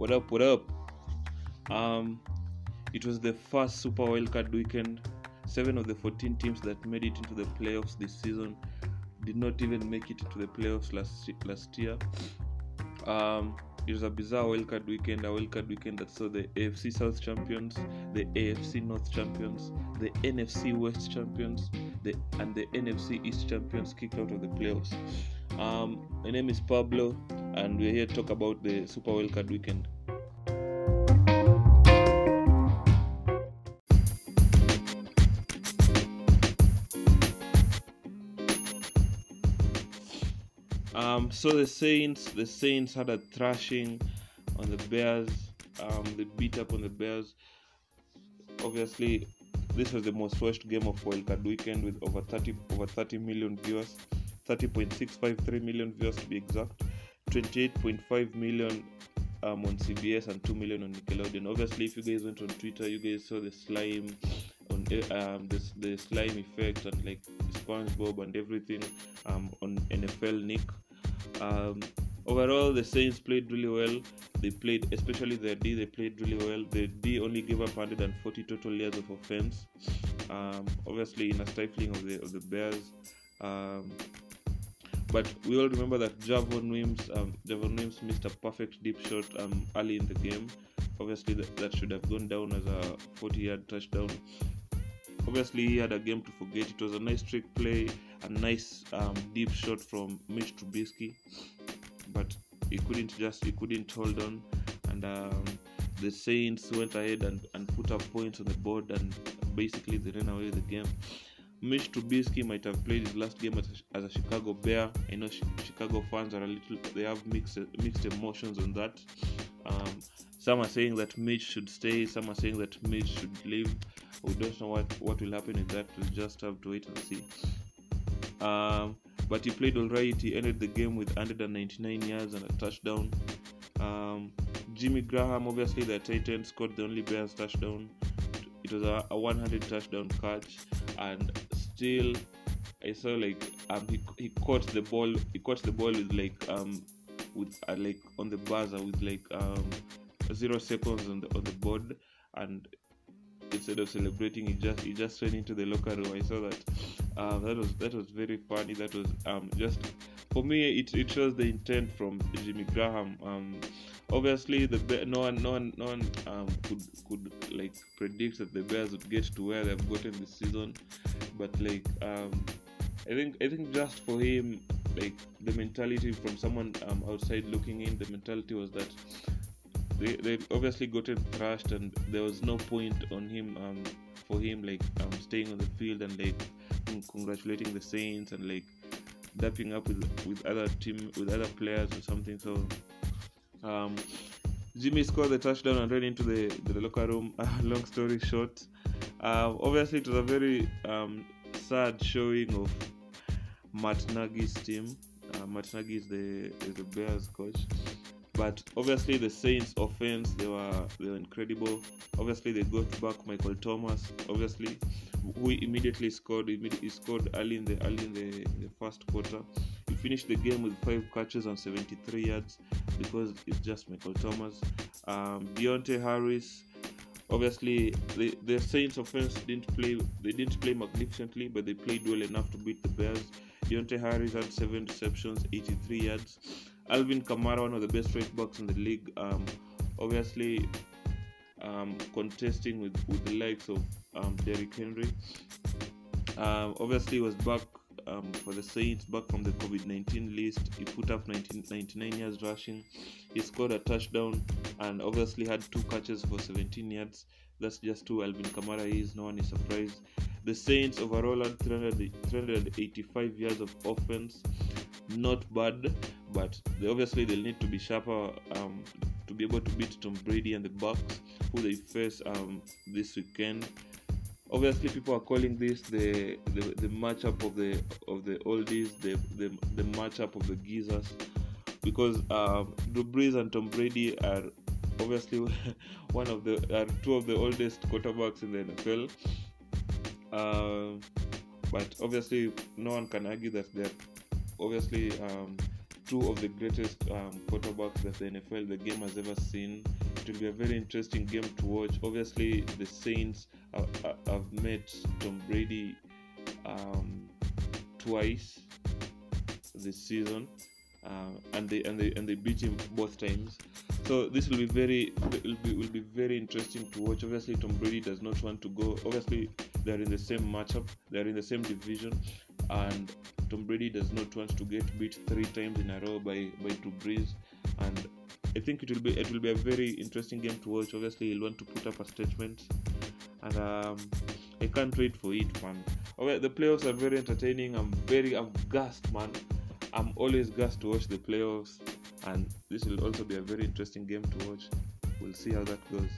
What up? What up? Um, it was the first Super Wildcard weekend. Seven of the 14 teams that made it into the playoffs this season did not even make it into the playoffs last last year. Um, it was a bizarre wildcard weekend, a wildcard weekend that saw the AFC South champions, the AFC North champions, the NFC West champions, the and the NFC East champions kicked out of the playoffs. Um, my name is Pablo, and we're here to talk about the Super Wildcard weekend. Um, so the Saints, the Saints had a thrashing on the Bears. Um, they beat up on the Bears. Obviously, this was the most watched game of Wildcard Weekend with over 30 over 30 million viewers, 30.653 million viewers to be exact, 28.5 million um, on CBS and 2 million on Nickelodeon. Obviously, if you guys went on Twitter, you guys saw the slime on um, this the slime effect and like SpongeBob and everything um, on NFL Nick. Um, overall, the Saints played really well. They played, especially the D, they played really well. The D only gave up 140 total yards of offense. Um, obviously, in a stifling of the of the Bears. Um, but we all remember that Javon Wims, um, Javon Wims missed a perfect deep shot um, early in the game. Obviously, that, that should have gone down as a 40-yard touchdown obviously he had a game to forget. It was a nice trick play, a nice um, deep shot from Mitch Trubisky, but he couldn't just he couldn't hold on, and um, the Saints went ahead and, and put up points on the board, and basically they ran away the game. Mitch Trubisky might have played his last game as a, Chicago Bear. I know Chicago fans are a little they have mixed mixed emotions on that. Um, some are saying that Mitch should stay. Some are saying that Mitch should leave. We don't know what, what will happen in that. We'll just have to wait and see. Um, but he played alright. He ended the game with 199 yards and a touchdown. Um, Jimmy Graham, obviously the tight end, scored the only Bears touchdown. It was a, a 100 touchdown catch, and still, I saw like um, he, he caught the ball. He caught the ball with like um with uh, like on the buzzer with like um zero seconds on the on the board, and instead of celebrating, he just he just went into the locker room. I saw that. Um, that was that was very funny. That was um, just for me. It, it shows the intent from Jimmy Graham. Um, obviously, the no one no one no one um, could could like predict that the Bears would get to where they've gotten this season, but like um, I think I think just for him, like the mentality from someone um, outside looking in, the mentality was that they they obviously gotten thrashed and there was no point on him um for him like um staying on the field and like congratulating the Saints and like dapping up with with other team with other players or something. So um Jimmy scored the touchdown and ran into the, the locker room. long story short, uh, obviously it was a very um, sad showing of Matt Nagy's team. Uh, Matt Nagy is the is the Bears coach but obviously the Saints offense they were they were incredible. Obviously they got back Michael Thomas, obviously, who immediately scored. He scored early in the early in the, the first quarter. He finished the game with five catches on 73 yards because it's just Michael Thomas. Um, Deonte Harris. Obviously, the, the Saints offense didn't play. They didn't play magnificently, but they played well enough to beat the Bears. Deonte Harris had seven receptions, 83 yards. Alvin Kamara, one of the best right backs in the league, um, obviously um, contesting with, with the likes of um, Derrick Henry. Um, obviously, was back um, for the Saints, back from the COVID 19 list. He put up 19, 99 yards rushing. He scored a touchdown and obviously had two catches for 17 yards. That's just two Alvin Kamara is. No one is surprised. The Saints overall had 300, 385 yards of offense. Not bad, but they, obviously they'll need to be sharper um, to be able to beat Tom Brady and the Bucs, who they face um, this weekend. Obviously, people are calling this the, the, the matchup of the of the oldies, the the, the matchup of the geezers, because um, Drew Brees and Tom Brady are obviously one of the are two of the oldest quarterbacks in the NFL. Uh, but obviously, no one can argue that they're obviously um, two of the greatest um, quarterbacks that the NFL the game has ever seen. It will be a very interesting game to watch. Obviously, the Saints have, have met Tom Brady um, twice this season, uh, and they and they and they beat him both times. So this will be very will be, will be very interesting to watch. Obviously, Tom Brady does not want to go. Obviously, they are in the same matchup. They are in the same division, and Tom Brady does not want to get beat three times in a row by by Drew Brees. And I think it will be it will be a very interesting game to watch. Obviously, he'll want to put up a statement, and um, I can't wait for it, man. Okay, the playoffs are very entertaining. I'm very I'm gassed, man. I'm always gassed to watch the playoffs, and this will also be a very interesting game to watch. We'll see how that goes.